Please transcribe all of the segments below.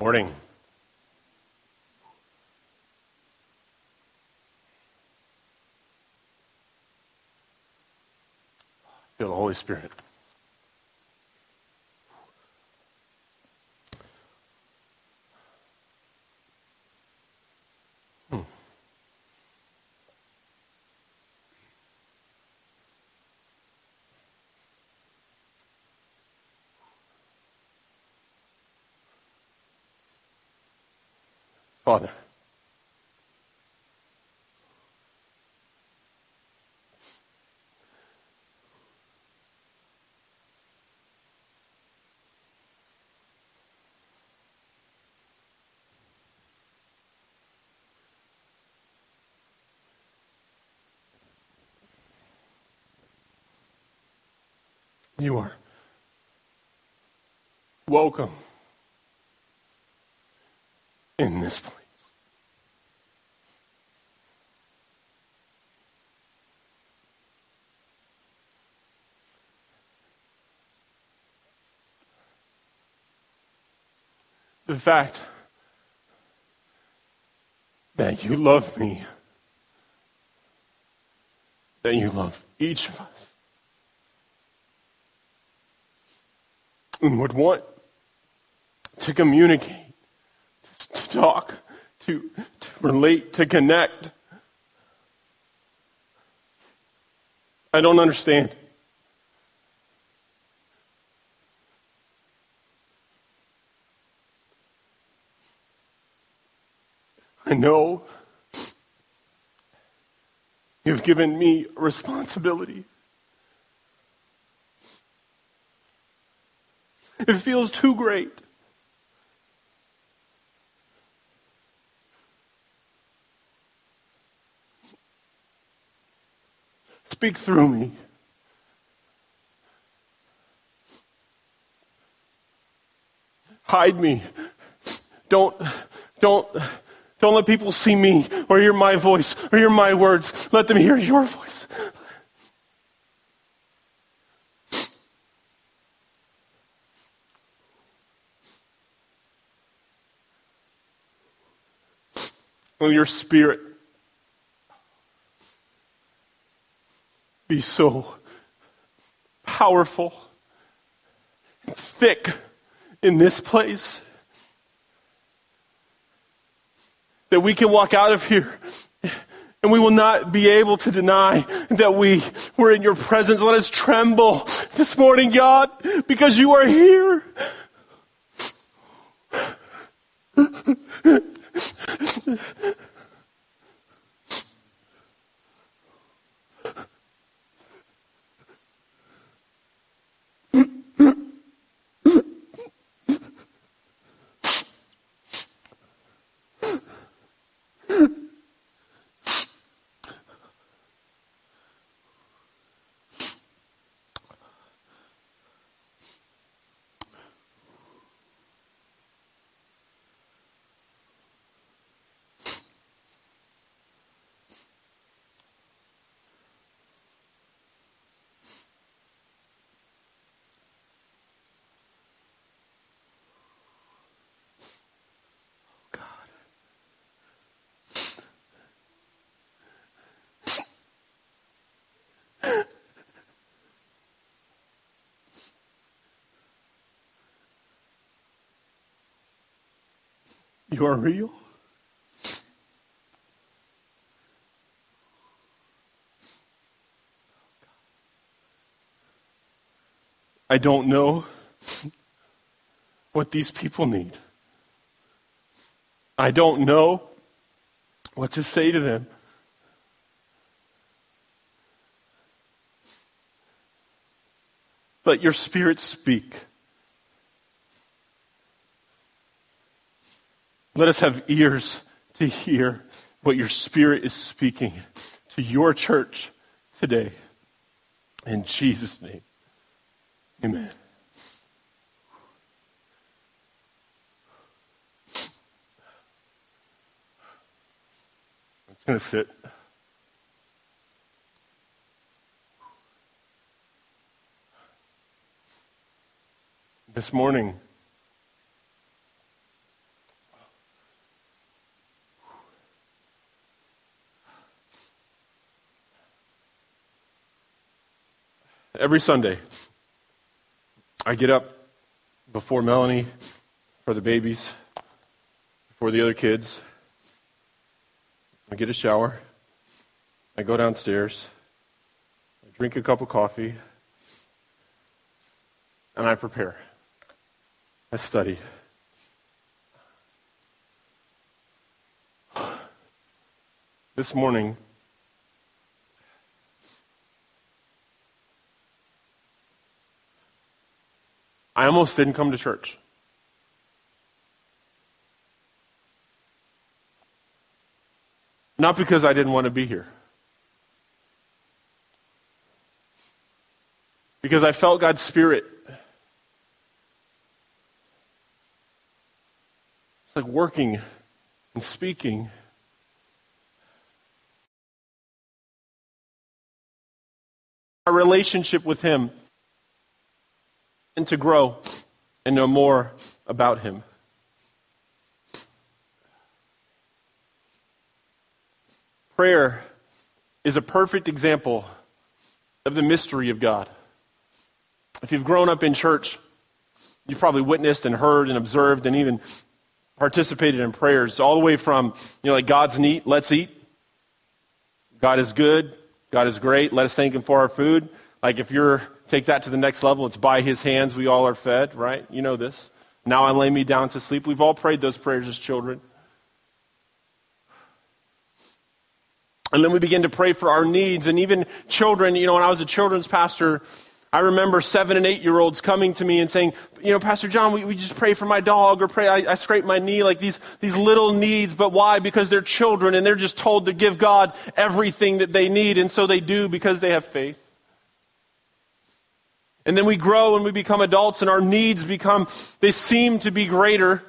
Morning. Feel the Holy Spirit. Father. You are welcome in this place. The fact that you love me, that you love each of us. and would want to communicate, to talk, to, to relate, to connect. I don't understand. I know you've given me responsibility. It feels too great. Speak through me. Hide me. Don't, don't, don't let people see me or hear my voice or hear my words. Let them hear your voice. Will your spirit be so powerful, thick in this place that we can walk out of here and we will not be able to deny that we were in your presence. Let us tremble this morning, God, because you are here. You are real. I don't know what these people need. I don't know what to say to them. Let your spirit speak. Let us have ears to hear what your Spirit is speaking to your church today. In Jesus' name, amen. I'm going to sit. This morning, every Sunday, I get up before Melanie for the babies, before the other kids. I get a shower. I go downstairs. I drink a cup of coffee. And I prepare. I study. This morning, I almost didn't come to church. Not because I didn't want to be here. Because I felt God's Spirit. It's like working and speaking. Our relationship with Him and to grow and know more about Him. Prayer is a perfect example of the mystery of God. If you've grown up in church, you've probably witnessed and heard and observed and even participated in prayers all the way from, you know, like God's neat, let's eat. God is good. God is great. Let us thank Him for our food. Like if you're take that to the next level, it's by his hands we all are fed, right? You know this. Now I lay me down to sleep. We've all prayed those prayers as children. And then we begin to pray for our needs. And even children, you know, when I was a children's pastor, I remember seven and eight year olds coming to me and saying, you know, Pastor John, we, we just pray for my dog or pray, I, I scrape my knee, like these, these little needs. But why? Because they're children and they're just told to give God everything that they need. And so they do because they have faith. And then we grow and we become adults and our needs become, they seem to be greater.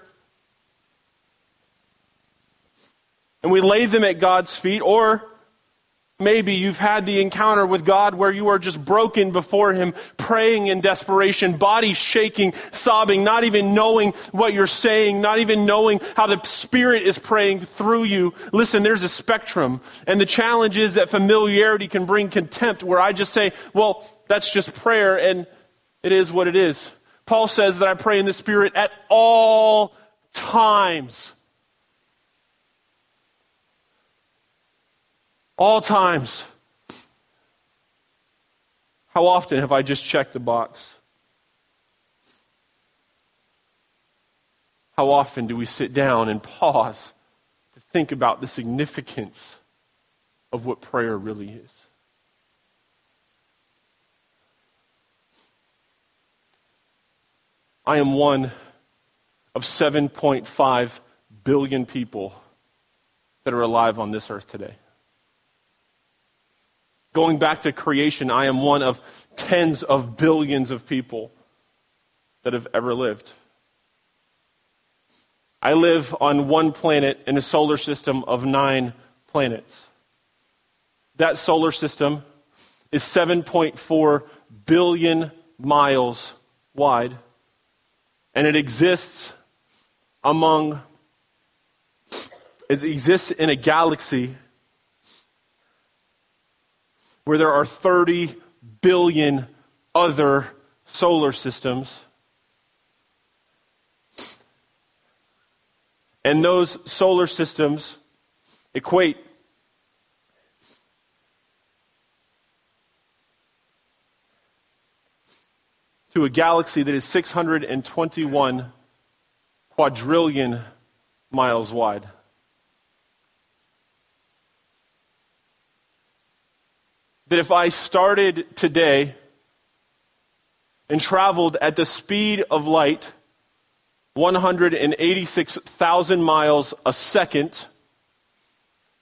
And we lay them at God's feet, or maybe you've had the encounter with God where you are just broken before Him, praying in desperation, body shaking, sobbing, not even knowing what you're saying, not even knowing how the Spirit is praying through you. Listen, there's a spectrum. And the challenge is that familiarity can bring contempt, where I just say, well, that's just prayer, and it is what it is. Paul says that I pray in the Spirit at all times. All times. How often have I just checked the box? How often do we sit down and pause to think about the significance of what prayer really is? I am one of 7.5 billion people that are alive on this earth today. Going back to creation, I am one of tens of billions of people that have ever lived. I live on one planet in a solar system of nine planets. That solar system is 7.4 billion miles wide and it exists among, it exists in a galaxy where there are 30 billion other solar systems. And those solar systems equate to a galaxy that is 621 quadrillion miles wide. That if I started today and traveled at the speed of light, 186,000 miles a second,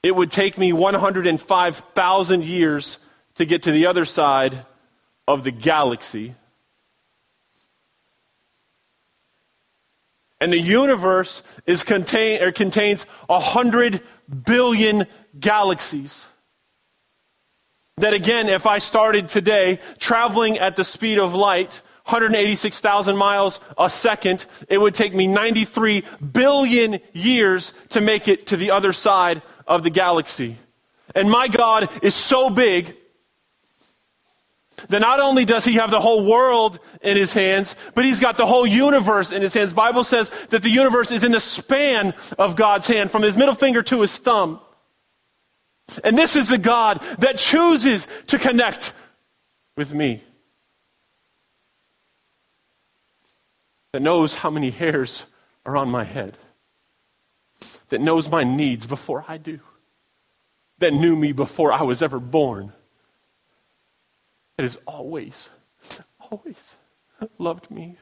it would take me 105,000 years to get to the other side of the galaxy. And the universe is contain, or contains 100 billion galaxies. That again, if I started today traveling at the speed of light, 186,000 miles a second, it would take me 93 billion years to make it to the other side of the galaxy. And my God is so big That not only does he have the whole world in his hands, but he's got the whole universe in his hands. Bible says that the universe is in the span of God's hand, from his middle finger to his thumb. And this is a God that chooses to connect with me. That knows how many hairs are on my head. That knows my needs before I do. That knew me before I was ever born that has always, always loved me.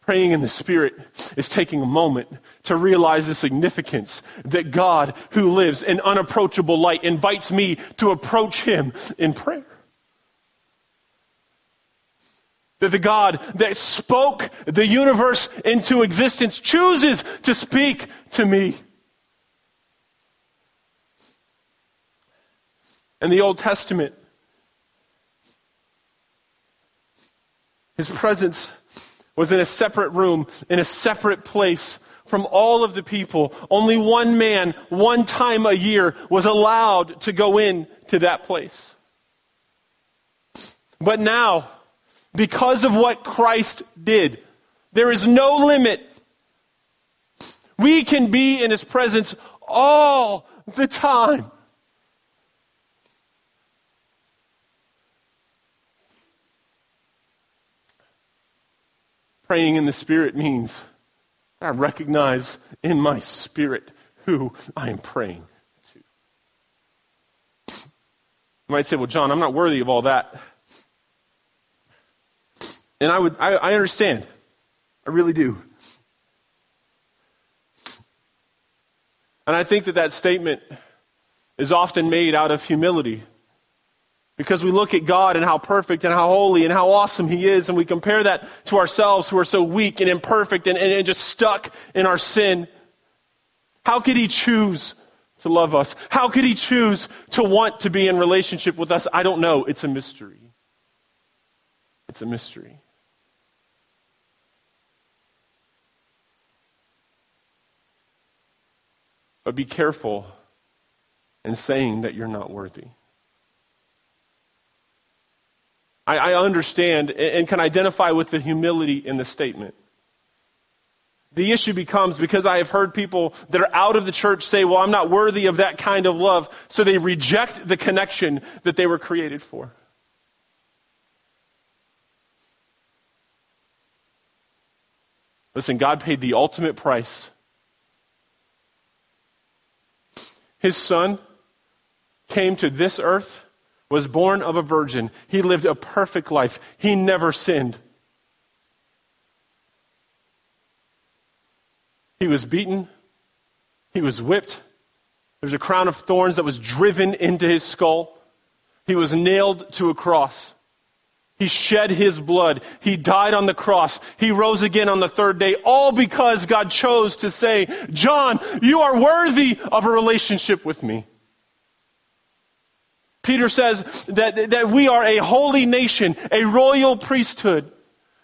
Praying in the Spirit is taking a moment to realize the significance that God, who lives in unapproachable light, invites me to approach Him in prayer. That the God that spoke the universe into existence chooses to speak to me. In the Old Testament, his presence was in a separate room, in a separate place from all of the people. Only one man, one time a year, was allowed to go in to that place. But now, because of what Christ did, there is no limit. We can be in his presence all the time. Praying in the Spirit means I recognize in my spirit who I am praying to. You might say, well, John, I'm not worthy of all that. And I would I, I understand. I really do. And I think that that statement is often made out of humility. Because we look at God and how perfect and how holy and how awesome He is, and we compare that to ourselves who are so weak and imperfect and, and, and just stuck in our sin. How could He choose to love us? How could He choose to want to be in relationship with us? I don't know. It's a mystery. It's a mystery. But be careful in saying that you're not worthy. I, I understand and can identify with the humility in the statement. The issue becomes because I have heard people that are out of the church say, well, I'm not worthy of that kind of love, so they reject the connection that they were created for. Listen, God paid the ultimate price. His son came to this earth was born of a virgin. He lived a perfect life. He never sinned. He was beaten. He was whipped. There was a crown of thorns that was driven into his skull. He was nailed to a cross. He shed his blood. He died on the cross. He rose again on the third day, all because God chose to say, John, you are worthy of a relationship with me. Peter says that, that we are a holy nation, a royal priesthood.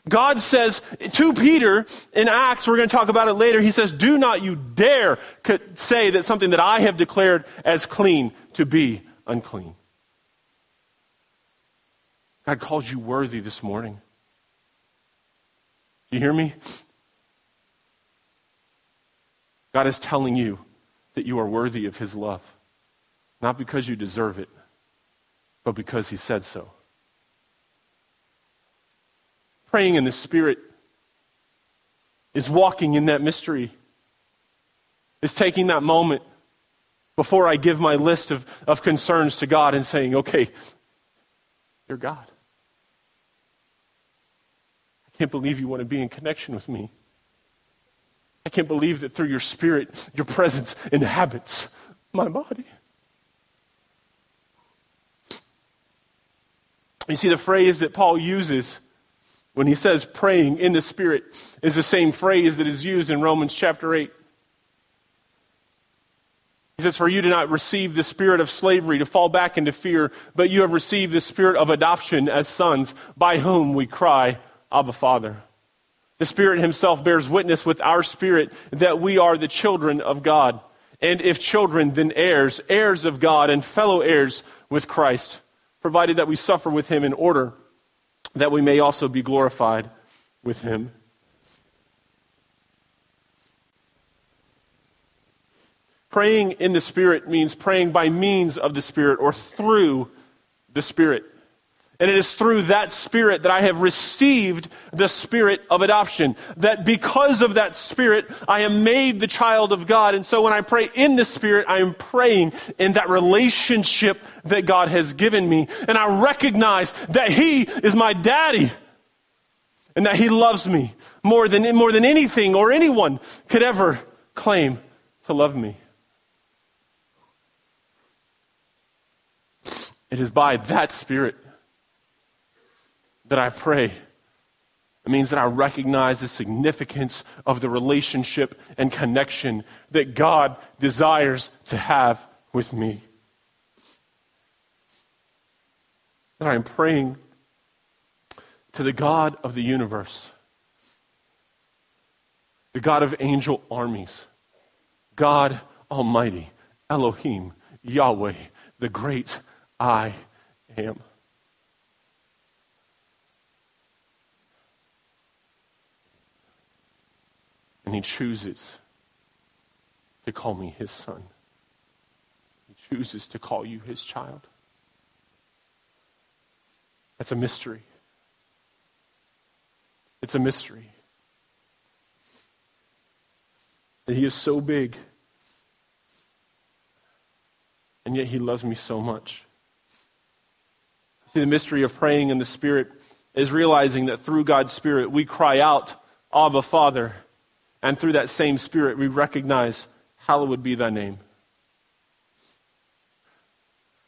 God says to Peter in Acts, we're going to talk about it later, he says, Do not you dare say that something that I have declared as clean to be unclean. God calls you worthy this morning. Do you hear me? God is telling you that you are worthy of his love, not because you deserve it, but because he said so. Praying in the Spirit is walking in that mystery, is taking that moment before I give my list of, of concerns to God and saying, okay, you're God. I can't believe you want to be in connection with me. I can't believe that through your spirit, your presence inhabits my body. You see, the phrase that Paul uses when he says praying in the Spirit is the same phrase that is used in Romans chapter 8. He says, For you did not receive the spirit of slavery to fall back into fear, but you have received the spirit of adoption as sons, by whom we cry, Abba, Father. The Spirit Himself bears witness with our spirit that we are the children of God. And if children, then heirs, heirs of God and fellow heirs with Christ, provided that we suffer with him in order that we may also be glorified with him. Praying in the Spirit means praying by means of the Spirit or through the Spirit. And it is through that Spirit that I have received the Spirit of adoption. That because of that Spirit, I am made the child of God. And so when I pray in the Spirit, I am praying in that relationship that God has given me. And I recognize that He is my daddy and that He loves me more than, more than anything or anyone could ever claim to love me. It is by that Spirit that I pray. It means that I recognize the significance of the relationship and connection that God desires to have with me. That I am praying to the God of the universe, the God of angel armies, God Almighty, Elohim, Yahweh, the great I am. And he chooses to call me his son. He chooses to call you his child. That's a mystery. It's a mystery. That he is so big, and yet he loves me so much. See, the mystery of praying in the Spirit is realizing that through God's Spirit we cry out, Abba, Father. And through that same Spirit we recognize, Hallowed be thy name.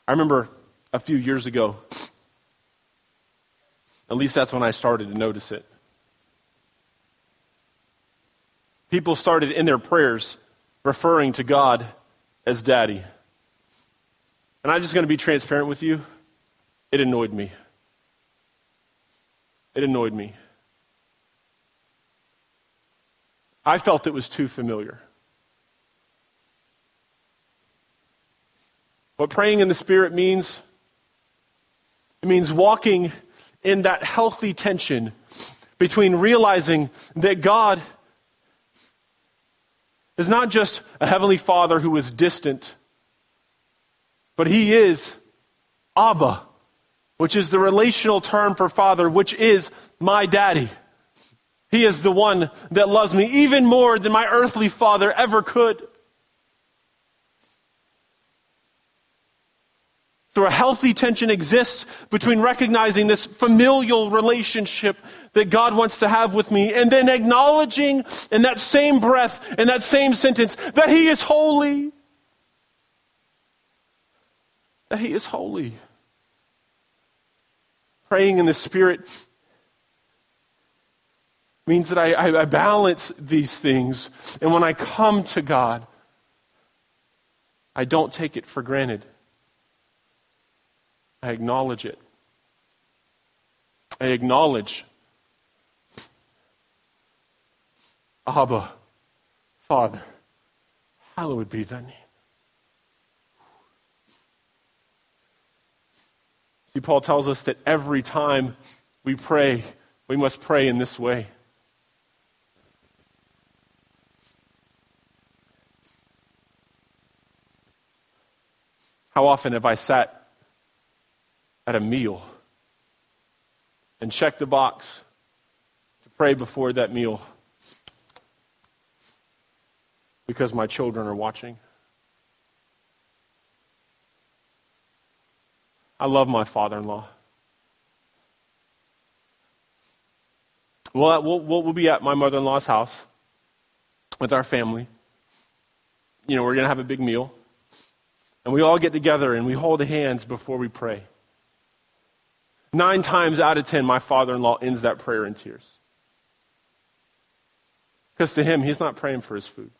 I remember a few years ago, at least that's when I started to notice it. People started in their prayers referring to God as daddy. And I'm just going to be transparent with you. It annoyed me. It annoyed me. I felt it was too familiar. What praying in the Spirit means, it means walking in that healthy tension between realizing that God is not just a heavenly father who is distant, but he is Abba which is the relational term for father, which is my daddy. He is the one that loves me even more than my earthly father ever could. So a healthy tension exists between recognizing this familial relationship that God wants to have with me and then acknowledging in that same breath, in that same sentence, that He is holy. That He is holy praying in the Spirit means that I, I, balance these things. And when I come to God, I don't take it for granted. I acknowledge it. I acknowledge Abba, Father, hallowed be thy name. See, Paul tells us that every time we pray, we must pray in this way. How often have I sat at a meal and checked the box to pray before that meal because my children are watching? I love my father in law. We'll, we'll, we'll be at my mother in law's house with our family. You know, we're going to have a big meal. And we all get together and we hold hands before we pray. Nine times out of ten, my father in law ends that prayer in tears. Because to him, he's not praying for his food,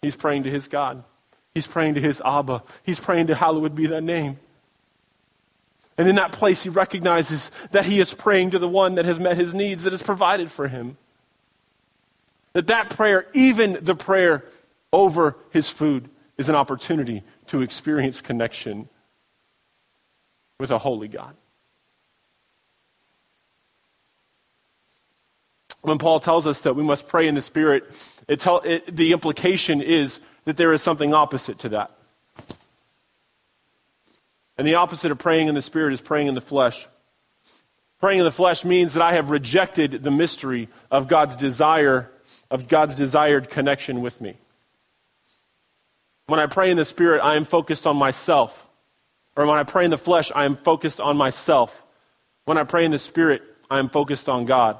he's praying to his God. He's praying to his Abba. He's praying to hallowed be thy name. And in that place, he recognizes that he is praying to the one that has met his needs, that has provided for him. That that prayer, even the prayer over his food is an opportunity to experience connection with a holy God. When Paul tells us that we must pray in the Spirit, it tell, it, the implication is that there is something opposite to that. And the opposite of praying in the Spirit is praying in the flesh. Praying in the flesh means that I have rejected the mystery of God's desire, of God's desired connection with me. When I pray in the Spirit, I am focused on myself. Or when I pray in the flesh, I am focused on myself. When I pray in the Spirit, I am focused on God.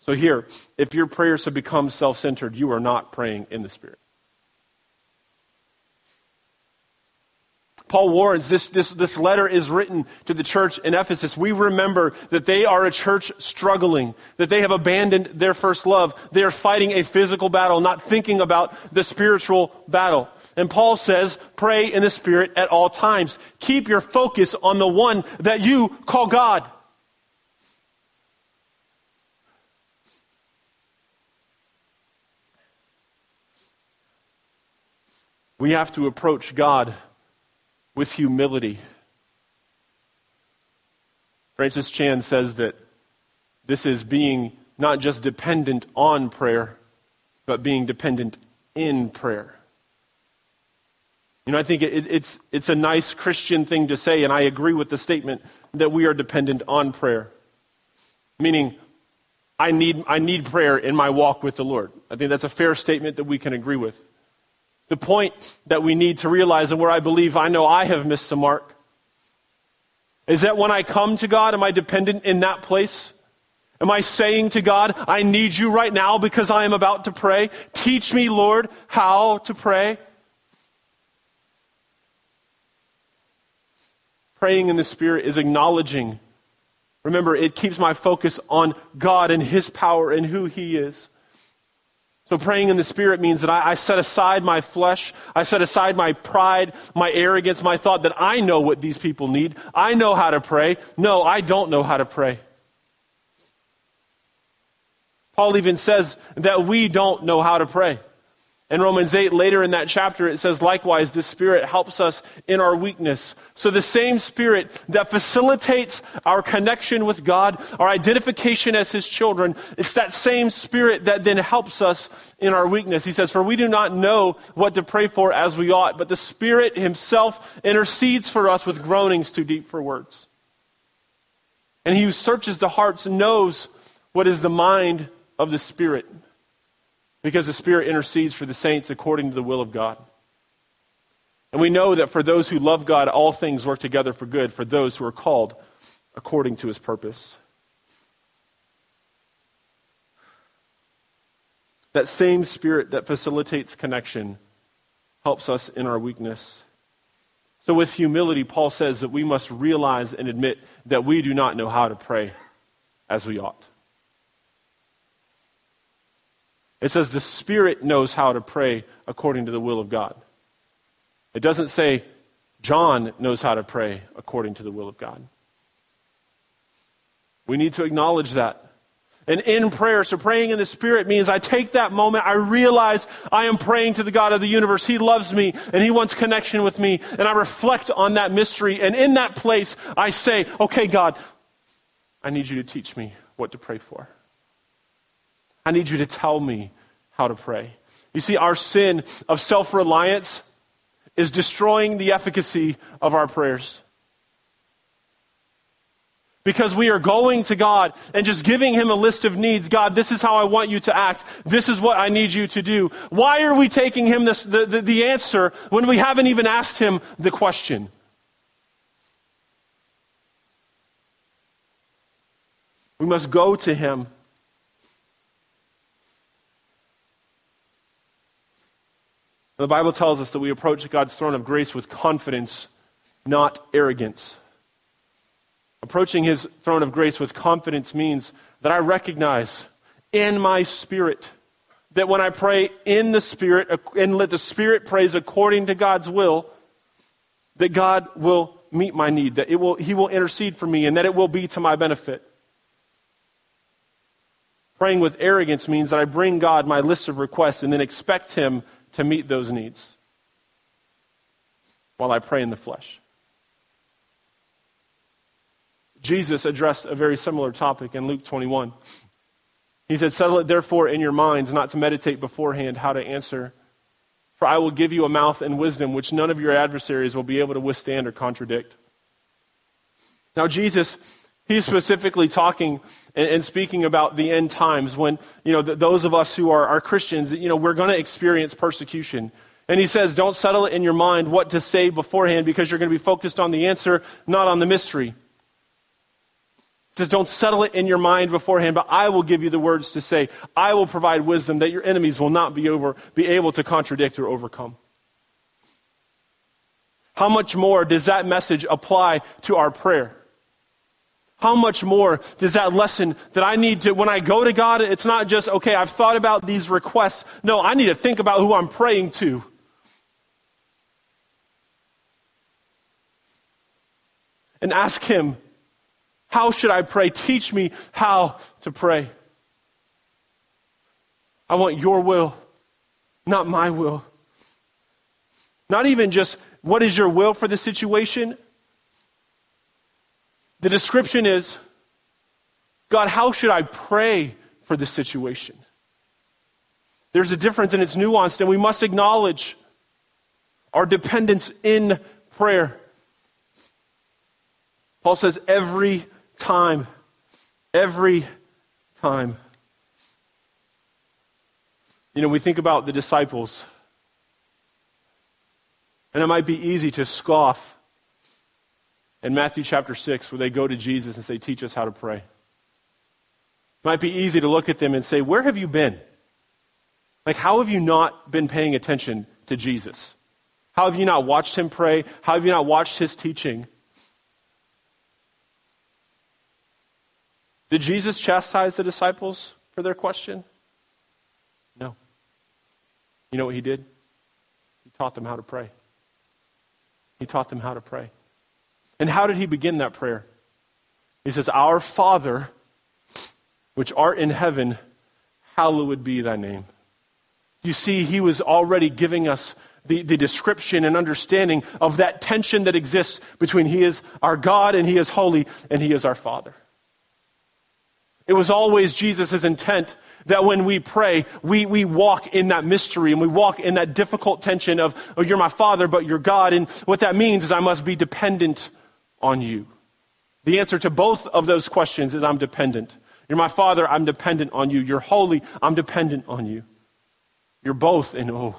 So here, if your prayers have become self centered, you are not praying in the Spirit. Paul warns this, this, this letter is written to the church in Ephesus. We remember that they are a church struggling, that they have abandoned their first love. They are fighting a physical battle, not thinking about the spiritual battle. And Paul says, pray in the Spirit at all times. Keep your focus on the one that you call God. We have to approach God with humility. Francis Chan says that this is being not just dependent on prayer, but being dependent in prayer. You know, I think it, it's, it's a nice Christian thing to say, and I agree with the statement that we are dependent on prayer. Meaning, I need, I need prayer in my walk with the Lord. I think that's a fair statement that we can agree with. The point that we need to realize, and where I believe I know I have missed a mark, is that when I come to God, am I dependent in that place? Am I saying to God, I need you right now because I am about to pray? Teach me, Lord, how to pray. Praying in the Spirit is acknowledging. Remember, it keeps my focus on God and His power and who He is. So praying in the Spirit means that I, I, set aside my flesh. I set aside my pride, my arrogance, my thought that I know what these people need. I know how to pray. No, I don't know how to pray. Paul even says that we don't know how to pray. In Romans 8, later in that chapter, it says, likewise, the Spirit helps us in our weakness. So the same Spirit that facilitates our connection with God, our identification as His children, it's that same Spirit that then helps us in our weakness. He says, For we do not know what to pray for as we ought, but the Spirit Himself intercedes for us with groanings too deep for words. And He who searches the hearts knows what is the mind of the Spirit because the Spirit intercedes for the saints according to the will of God. And we know that for those who love God, all things work together for good for those who are called according to his purpose. That same Spirit that facilitates connection helps us in our weakness. So, with humility, Paul says that we must realize and admit that we do not know how to pray as we ought. It says the Spirit knows how to pray according to the will of God. It doesn't say John knows how to pray according to the will of God. We need to acknowledge that. And in prayer, so praying in the Spirit means I take that moment, I realize I am praying to the God of the universe. He loves me and He wants connection with me. And I reflect on that mystery. And in that place, I say, okay, God, I need you to teach me what to pray for. I need you to tell me how to pray. You see, our sin of self reliance is destroying the efficacy of our prayers. Because we are going to God and just giving Him a list of needs. God, this is how I want you to act. This is what I need you to do. Why are we taking Him this, the, the, the answer when we haven't even asked Him the question? We must go to Him The Bible tells us that we approach God's throne of grace with confidence, not arrogance. Approaching his throne of grace with confidence means that I recognize in my spirit that when I pray in the spirit and let the spirit praise according to God's will, that God will meet my need, that it will, he will intercede for me, and that it will be to my benefit. Praying with arrogance means that I bring God my list of requests and then expect him to meet those needs while I pray in the flesh. Jesus addressed a very similar topic in Luke 21. He said, Settle it therefore in your minds not to meditate beforehand how to answer. For I will give you a mouth and wisdom which none of your adversaries will be able to withstand or contradict. Now, Jesus, he's specifically talking and, speaking about the end times when, you know, those of us who are, are Christians, you know, we're going to experience persecution. And he says, don't settle it in your mind what to say beforehand because you're going to be focused on the answer, not on the mystery He says, Don't settle it in your mind beforehand, but I will give you the words to say. I will provide wisdom that your enemies will not be, over, be able to contradict or overcome. How much more does that message apply to our prayer? How much more does that lesson that I need to, when I go to God, it's not just, okay, I've thought about these requests. No, I need to think about who I'm praying to. And ask Him how should I pray? Teach me how to pray. I want your will, not my will. Not even just what is your will for the situation. The description is God, how should I pray for this situation? There's a difference and it's nuanced, and we must acknowledge our dependence in prayer. Paul says, every time. Every time. You know, we think about the disciples, and it might be easy to scoff in Matthew chapter 6 where they go to Jesus and say, Teach us how to pray. It might be easy to look at them and say, Where have you been? Like, how have you not been paying attention to Jesus? How have you not watched him pray? How have you not watched his teaching? Did Jesus chastise the disciples for their question? No. You know what he did? He taught them how to pray. He taught them how to pray. And how did he begin that prayer? He says, Our Father, which art in heaven, hallowed be thy name. You see, he was already giving us the, the description and understanding of that tension that exists between he is our God and he is holy and he is our Father. It was always Jesus' intent that when we pray, we, we walk in that mystery and we walk in that difficult tension of, oh, you're my father, but you're God. And what that means is I must be dependent on you. The answer to both of those questions is I'm dependent. You're my father, I'm dependent on you. You're holy, I'm dependent on you. You're both, and oh.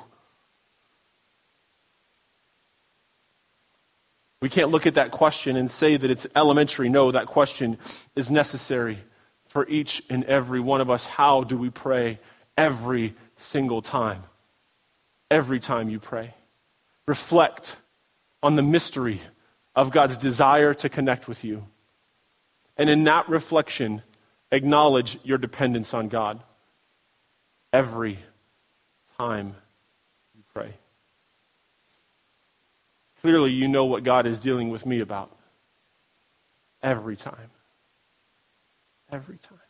We can't look at that question and say that it's elementary. No, that question is necessary for each and every one of us. How do we pray every single time? Every time you pray. Reflect on the mystery of God's desire to connect with you. And in that reflection, acknowledge your dependence on God every time you pray. Clearly, you know what God is dealing with me about every time. Every time.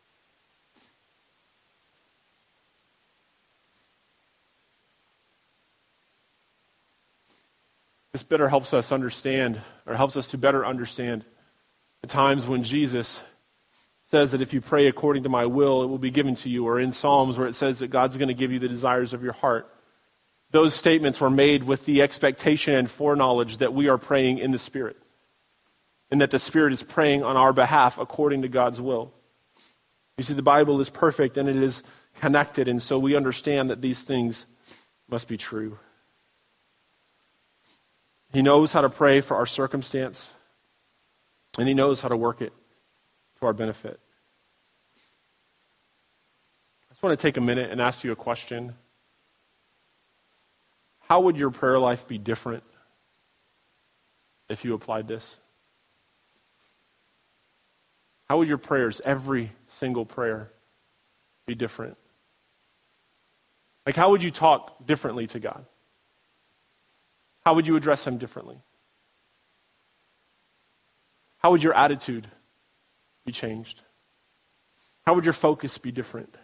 This better helps us understand, or helps us to better understand the times when Jesus says that if you pray according to my will, it will be given to you, or in Psalms where it says that God's going to give you the desires of your heart. Those statements were made with the expectation and foreknowledge that we are praying in the Spirit, and that the Spirit is praying on our behalf according to God's will. You see, the Bible is perfect and it is connected, and so we understand that these things must be true. He knows how to pray for our circumstance, and He knows how to work it to our benefit. I just want to take a minute and ask you a question. How would your prayer life be different if you applied this? How would your prayers, every single prayer, be different? Like, how would you talk differently to God? How would you address Him differently? How would your attitude be changed? How would your focus be different?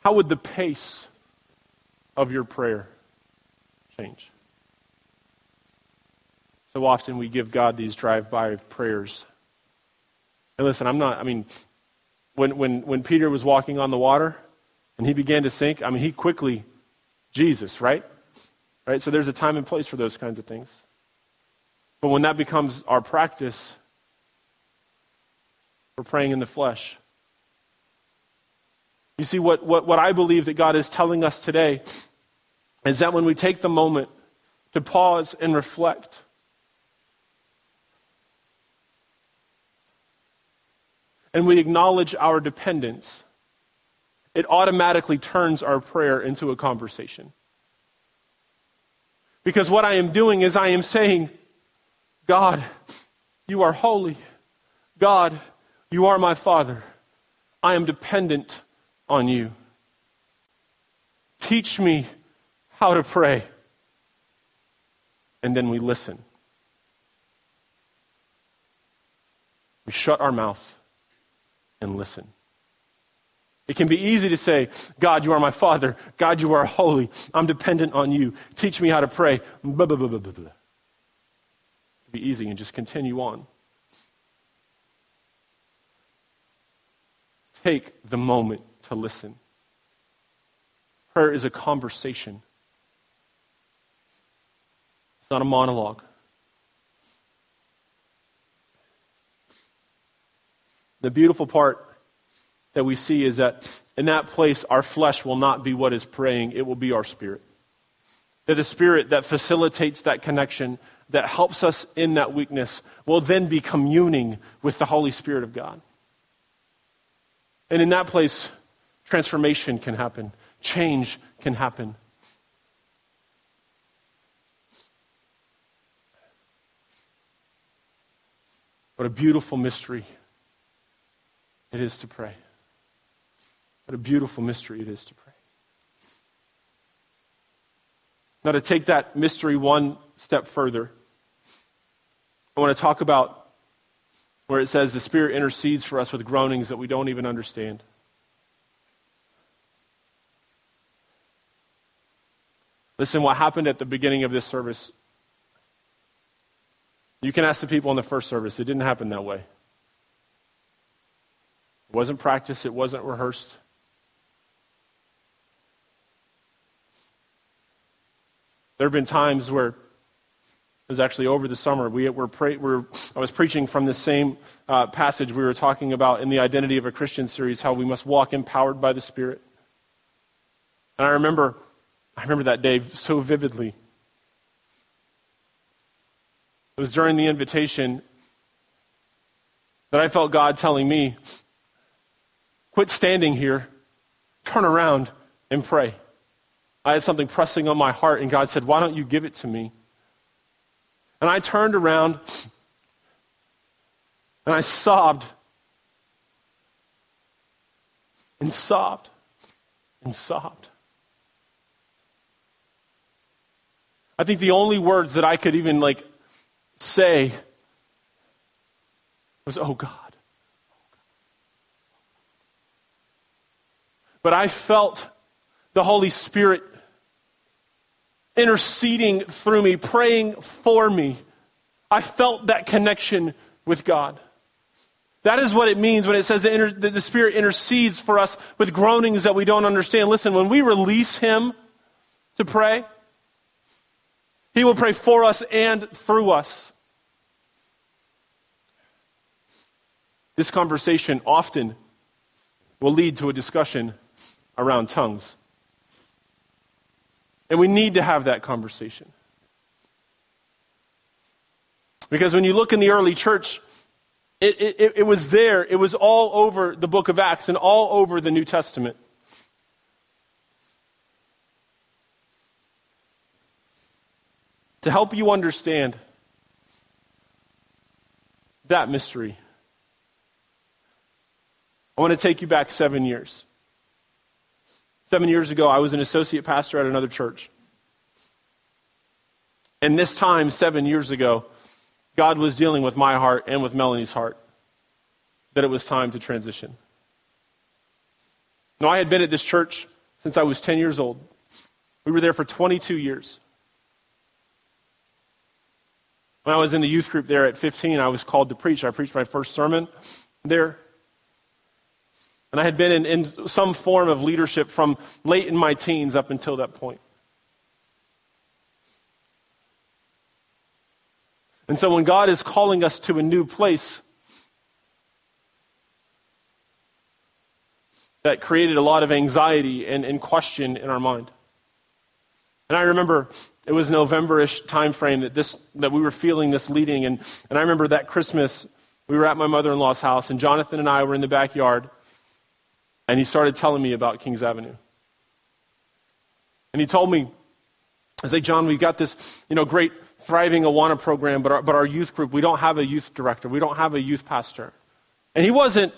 How would the pace of your prayer change. So often we give God these drive by prayers. And listen, I'm not, I mean, when, when, when Peter was walking on the water and he began to sink, I mean, he quickly, Jesus, right? Right? So there's a time and place for those kinds of things. But when that becomes our practice, we're praying in the flesh. You see, what, what, what I believe that God is telling us today is that when we take the moment to pause and reflect, and we acknowledge our dependence, it automatically turns our prayer into a conversation. Because what I am doing is I am saying, God, you are holy. God, you are my Father. I am dependent on you. Teach me how to pray. And then we listen. We shut our mouth and listen. It can be easy to say, God, you are my Father. God, you are holy. I'm dependent on you. Teach me how to pray. Blah, blah, blah, blah, blah. It can be easy and just continue on. Take the moment to listen. Prayer is a conversation, it's not a monologue. The beautiful part that we see is that in that place, our flesh will not be what is praying, it will be our spirit. That the spirit that facilitates that connection, that helps us in that weakness, will then be communing with the Holy Spirit of God. And in that place, transformation can happen, change can happen. What a beautiful mystery it is to pray. What a beautiful mystery it is to pray. Now, to take that mystery one step further, I want to talk about where it says the Spirit intercedes for us with groanings that we don't even understand. Listen, what happened at the beginning of this service, you can ask the people in the first service. It didn't happen that way. It wasn't practiced, it wasn't rehearsed. There have been times where it was actually over the summer. We were, pray, we I was preaching from the same uh, passage we were talking about in the Identity of a Christian series, how we must walk empowered by the Spirit. And I remember, I remember that day so vividly. It was during the invitation that I felt God telling me, quit standing here, turn around and pray. I had something pressing on my heart, and God said, Why don't you give it to me? And I turned around and I sobbed and sobbed and sobbed. I think the only words that I could even like say was, oh God. But I felt the Holy Spirit interceding through me, praying for me. I felt that connection with God. That is what it means when it says that the Spirit intercedes for us with groanings that we don't understand. Listen, when we release Him to pray, He will pray for us and through us. This conversation often will lead to a discussion around tongues. And we need to have that conversation. Because when you look in the early church, it, it, it, was there. It was all over the book of Acts and all over the New Testament. To help you understand that mystery, I want to take you back seven years. Seven years ago, I was an associate pastor at another church. And this time, seven years ago, God was dealing with my heart and with Melanie's heart that it was time to transition. Now, I had been at this church since I was 10 years old. We were there for 22 years. When I was in the youth group there at 15, I was called to preach. I preached my first sermon there. And I had been in, in some form of leadership from late in my teens up until that point. And so when God is calling us to a new place, that created a lot of anxiety and, and question in our mind. And I remember it was November-ish time frame that this that we were feeling this leading. And, and I remember that Christmas we were at my mother-in-law's house, and Jonathan and I were in the backyard, and he started telling me about Kings Avenue. And he told me, I say, John, we've got this, you know, great thriving Awana program, but our, but our youth group, we don't have a youth director. We don't have a youth pastor. And he wasn't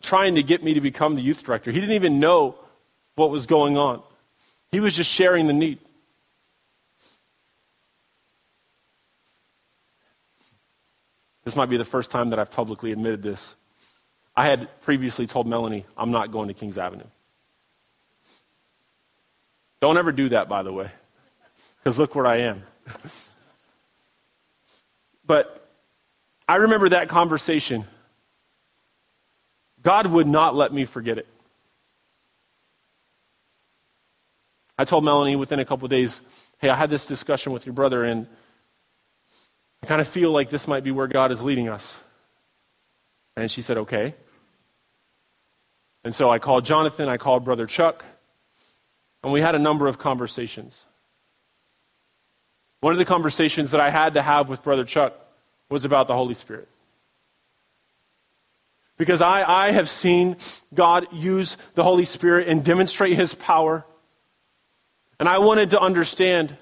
trying to get me to become the youth director. He didn't even know what was going on. He was just sharing the need. This might be the first time that I've publicly admitted this. I had previously told Melanie, I'm not going to Kings Avenue. Don't ever do that, by the way, because look where I am. but I remember that conversation. God would not let me forget it. I told Melanie within a couple days, hey, I had this discussion with your brother, and I kind of feel like this might be where God is leading us. And she said, okay. And so I called Jonathan, I called Brother Chuck, and we had a number of conversations. One of the conversations that I had to have with Brother Chuck was about the Holy Spirit. Because I, I have seen God use the Holy Spirit and demonstrate his power. And I wanted to understand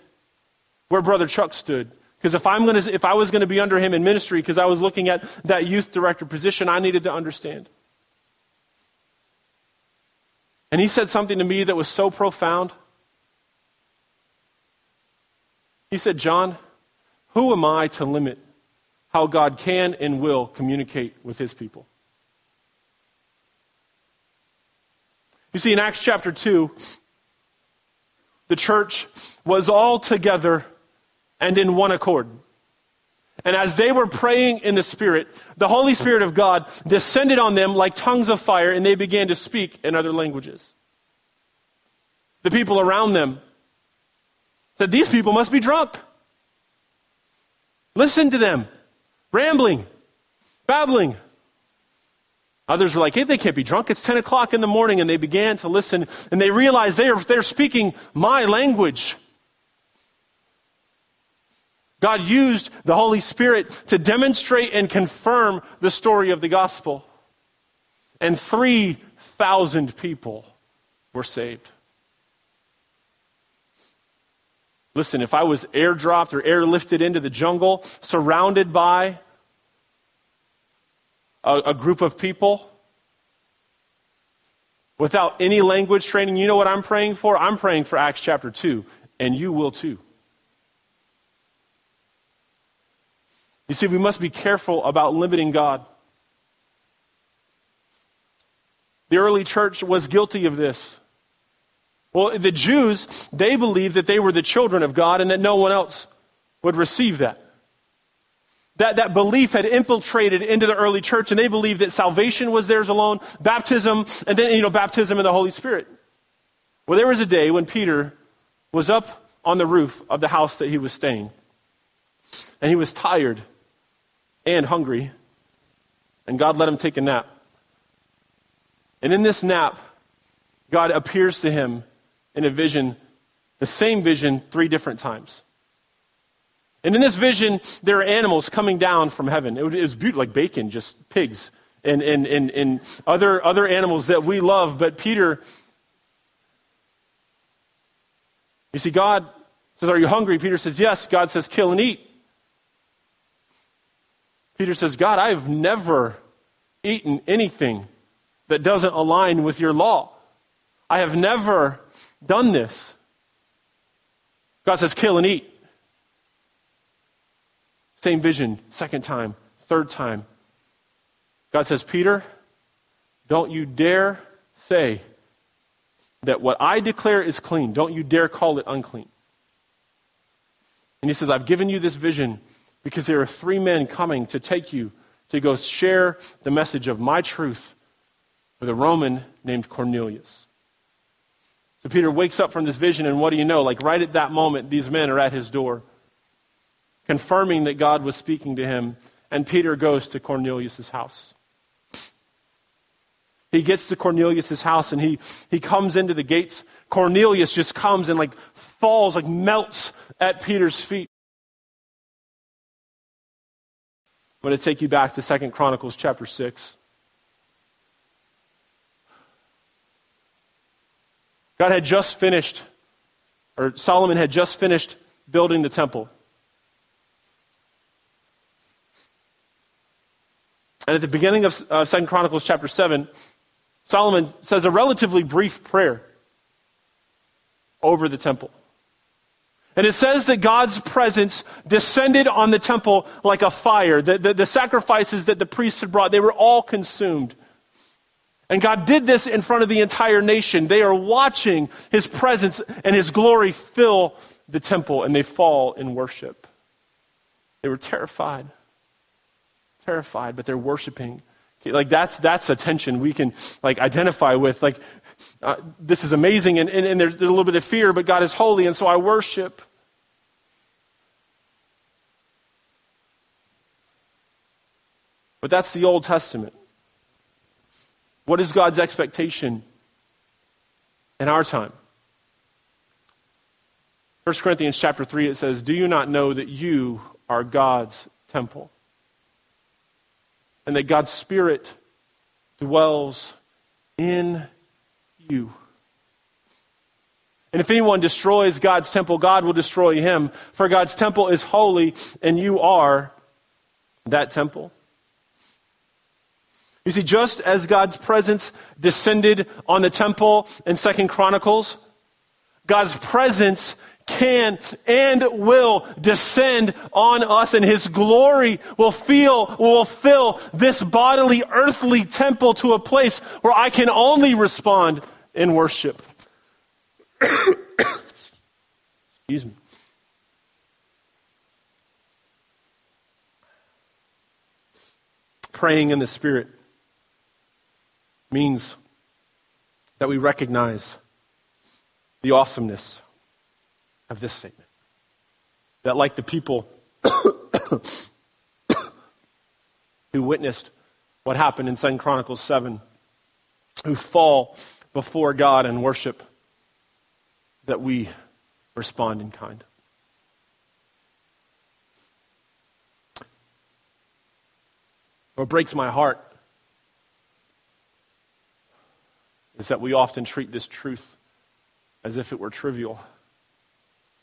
where Brother Chuck stood. Because if, I'm gonna, if I was going to be under him in ministry, because I was looking at that youth director position, I needed to understand. And he said something to me that was so profound. He said, John, who am I to limit how God can and will communicate with his people? You see, in Acts chapter 2, the church was all together and in one accord. And as they were praying in the Spirit, the Holy Spirit of God descended on them like tongues of fire, and they began to speak in other languages. The people around them said, These people must be drunk. Listen to them, rambling, babbling. Others were like, hey, they can't be drunk. It's 10 o'clock in the morning. And they began to listen and they realized they are, they're speaking my language. God used the Holy Spirit to demonstrate and confirm the story of the gospel. And 3,000 people were saved. Listen, if I was airdropped or airlifted into the jungle, surrounded by a, a group of people without any language training, you know what I'm praying for? I'm praying for Acts chapter 2, and you will too. You see, we must be careful about limiting God. The early church was guilty of this. Well, the Jews, they believed that they were the children of God and that no one else would receive that. That, that belief had infiltrated into the early church, and they believed that salvation was theirs alone, baptism, and then, you know, baptism in the Holy Spirit. Well, there was a day when Peter was up on the roof of the house that he was staying, and he was tired and hungry, and God let him take a nap. And in this nap, God appears to him in a vision, the same vision, three different times. And in this vision, there are animals coming down from heaven. It was beautiful, like bacon, just pigs and, and, and, and other, other animals that we love. But Peter, you see, God says, Are you hungry? Peter says, Yes. God says, Kill and eat. Peter says, God, I've never eaten anything that doesn't align with your law. I have never done this. God says, Kill and eat. Same vision, second time, third time. God says, Peter, don't you dare say that what I declare is clean, don't you dare call it unclean. And he says, I've given you this vision because there are three men coming to take you to go share the message of my truth with a Roman named Cornelius. So Peter wakes up from this vision, and what do you know? Like right at that moment, these men are at his door, confirming that God was speaking to him, and Peter goes to Cornelius' house. He gets to Cornelius' house and he, he comes into the gates. Cornelius just comes and like falls, like melts at Peter's feet. I'm going to take you back to Second Chronicles chapter 6. God had just finished, or Solomon had just finished building the temple. And at the beginning of uh, 2 Chronicles chapter 7, Solomon says a relatively brief prayer over the temple. And it says that God's presence descended on the temple like a fire. The, the, the, sacrifices that the priests had brought, they were all consumed. And God did this in front of the entire nation. They are watching his presence and his glory fill the temple, and they fall in worship. They were terrified. Terrified, but they're worshiping like that's that's a tension we can like identify with. Like uh, this is amazing, and, and, and there's, a little bit of fear, but God is holy, and so I worship. But that's the Old Testament. What is God's expectation in our time? 1 Corinthians chapter 3 it says, "Do you not know that you are God's temple?" and that God's Spirit dwells in you. And if anyone destroys God's temple, God will destroy him. For God's temple is holy, and you are that temple. You see, just as God's presence descended on the temple in Second Chronicles, God's presence can and will descend on us and his glory will feel will fill this bodily earthly temple to a place where I can only respond in worship. Excuse me. Praying in the Spirit means that we recognize the awesomeness of this statement. That, like the people who witnessed what happened in 2 Chronicles 7, who fall before God and worship, that we respond in kind. What breaks my heart is that we often treat this truth as if it were trivial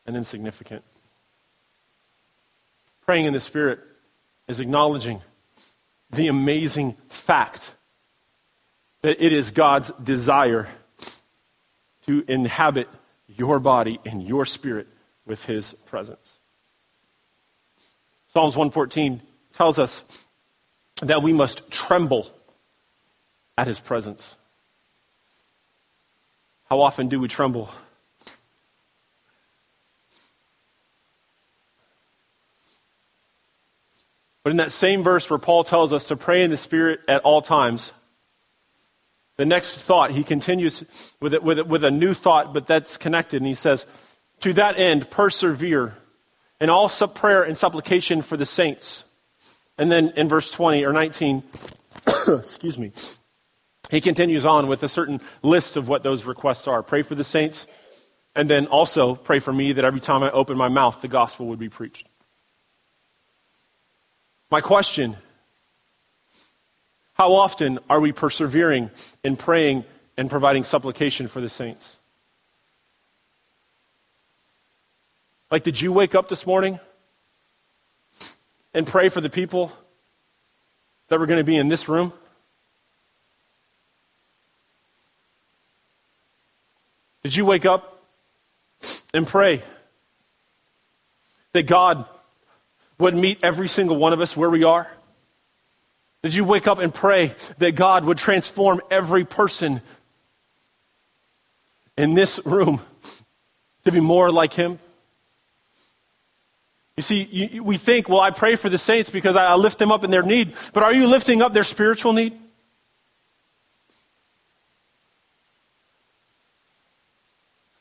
and insignificant. Praying in the Spirit is acknowledging the amazing fact that it is God's desire to inhabit your body and your spirit with his presence. Psalms 114 tells us that we must tremble at his presence. How often do we tremble? But in that same verse where Paul tells us to pray in the Spirit at all times, the next thought, he continues with, it, with, it, with a new thought, but that's connected, and he says, To that end, persevere in all prayer and supplication for the saints. And then in verse 20 or 19, excuse me, he continues on with a certain list of what those requests are. Pray for the saints, and then also pray for me that every time I open my mouth, the gospel would be preached. My question how often are we persevering in praying and providing supplication for the saints? Like, did you wake up this morning and pray for the people that were going to be in this room? Did you wake up and pray that God would meet every single one of us where we are? Did you wake up and pray that God would transform every person in this room to be more like him? You see, you, we think, well, I pray for the saints because I, I lift them up in their need. But are you lifting up their spiritual need?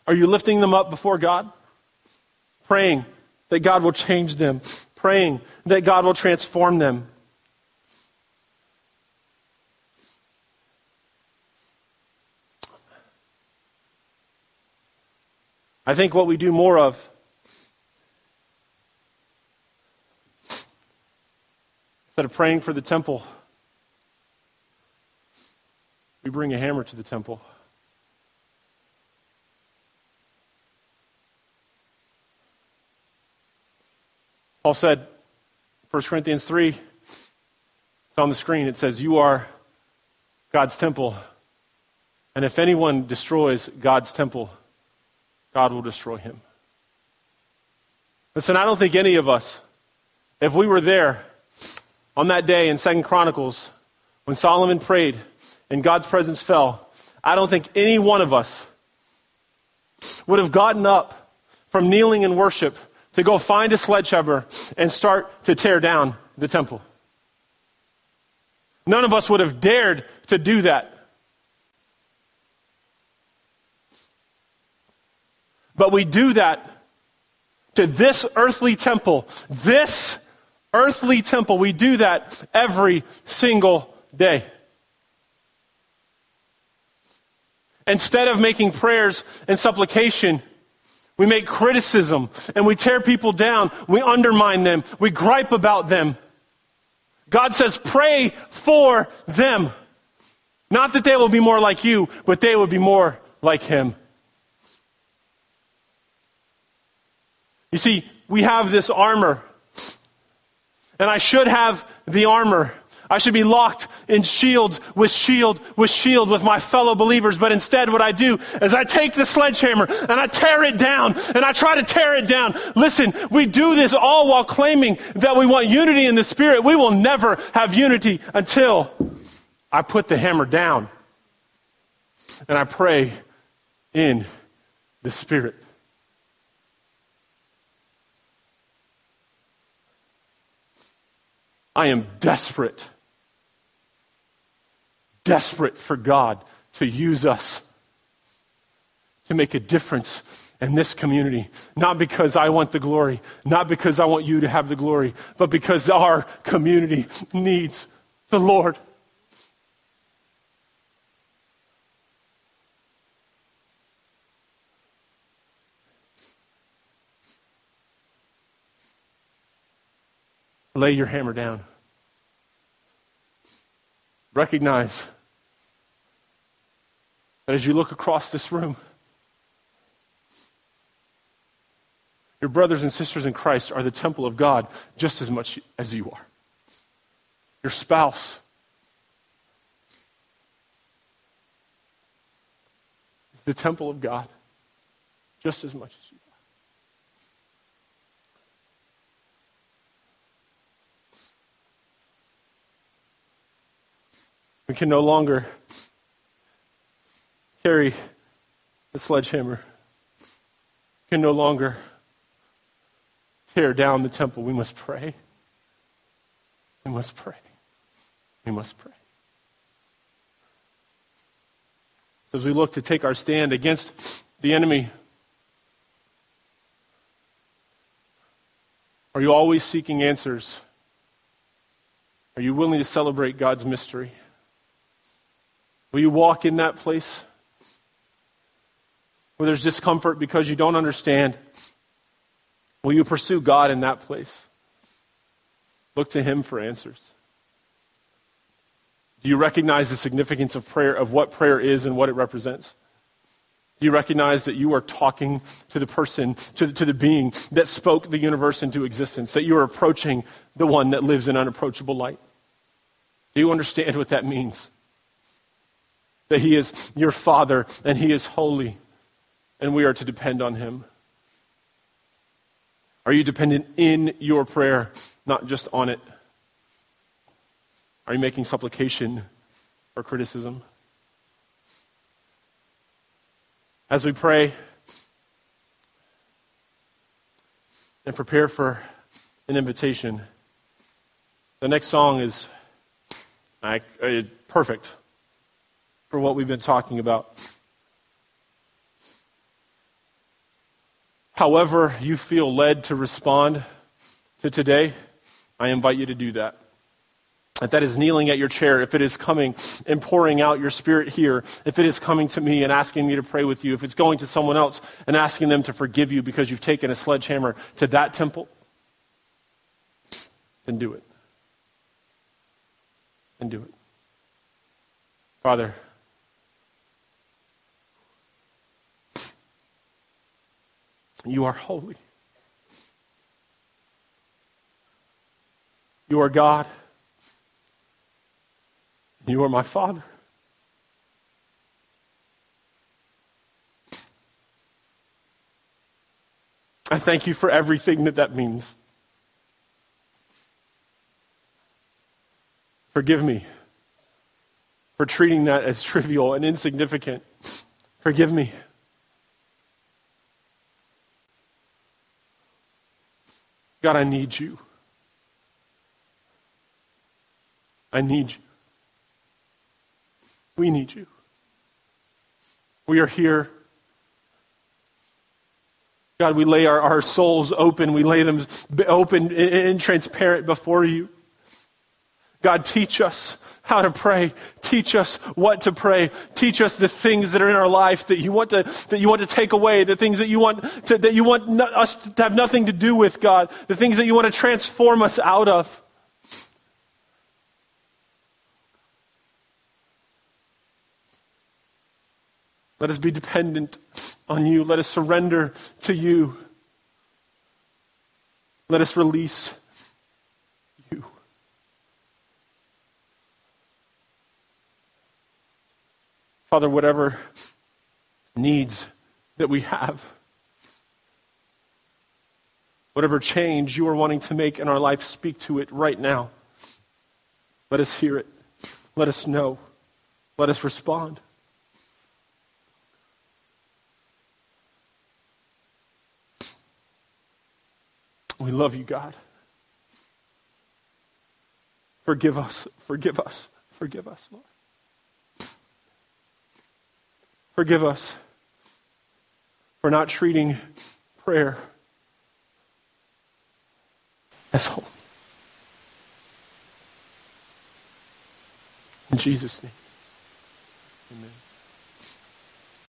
Are you lifting them up before God? Praying that God will change them, praying that God will transform them. I think what we do more of instead of praying for the temple, we bring a hammer to the temple. Paul said, 1 Corinthians 3, it's on the screen. It says, You are God's temple. And if anyone destroys God's temple, God will destroy him. Listen, I don't think any of us, if we were there on that day in Second Chronicles when Solomon prayed and God's presence fell, I don't think any one of us would have gotten up from kneeling in worship to go find a sledgehammer and start to tear down the temple. None of us would have dared to do that. But we do that to this earthly temple, this earthly temple. We do that every single day. Instead of making prayers and supplication, we make criticism and we tear people down. We undermine them. We gripe about them. God says, pray for them. Not that they will be more like you, but they will be more like Him. You see, we have this armor. And I should have the armor. I should be locked in shield with shield with shield with my fellow believers. But instead, what I do is I take the sledgehammer and I tear it down and I try to tear it down. Listen, we do this all while claiming that we want unity in the Spirit. We will never have unity until I put the hammer down and I pray in the Spirit. I am desperate desperate for God to use us to make a difference in this community. Not because I want the glory, not because I want you to have the glory, but because our community needs the Lord. Lay your hammer down. Recognize that as you look across this room, your brothers and sisters in Christ are the temple of God just as much as you are. Your spouse is the temple of God just as much as you We can no longer carry the sledgehammer We can no longer tear down the temple. We must pray. We must pray. We must pray. As we look to take our stand against the enemy, are you always seeking answers? Are you willing to celebrate God's mystery? Will you walk in that place? where there's discomfort because you don't understand, will you pursue God in that place? Look to Him for answers. Do you recognize the significance of prayer, of what prayer is and what it represents? Do you recognize that you are talking to the person, to the, to the being that spoke the universe into existence, that you are approaching the one that lives in unapproachable light? Do you understand what that means? That He is your Father and He is holy and we are to depend on Him? Are you dependent in your prayer, not just on it? Are you making supplication or criticism? As we pray and prepare for an invitation, the next song is uh, perfect for what we've been talking about. However, you feel led to respond to today, I invite you to do that. If that is kneeling at your chair, if it is coming and pouring out your spirit here, if it is coming to me and asking me to pray with you, if it's going to someone else and asking them to forgive you because you've taken a sledgehammer to that temple, then do it. Then do it. Father, you are holy. You are God. You are my Father. I thank you for everything that that means. Forgive me for treating that as trivial and insignificant. Forgive me. God, I need you. I need you. We need you. We are here. God, we lay our, our souls open. We lay them open and transparent before you. God, teach us how to pray. Teach us what to pray. Teach us the things that are in our life that you want to, that you want to take away, the things that you want to, that you want no, us to have nothing to do with, God, the things that you want to transform us out of. Let us be dependent on you. Let us surrender to you. Let us release you. Father, whatever needs that we have, whatever change you are wanting to make in our life, speak to it right now. Let us hear it. Let us know. Let us respond. We love you, God. Forgive us, forgive us, forgive us, Lord. Forgive us for not treating prayer as hope. In Jesus' name, amen.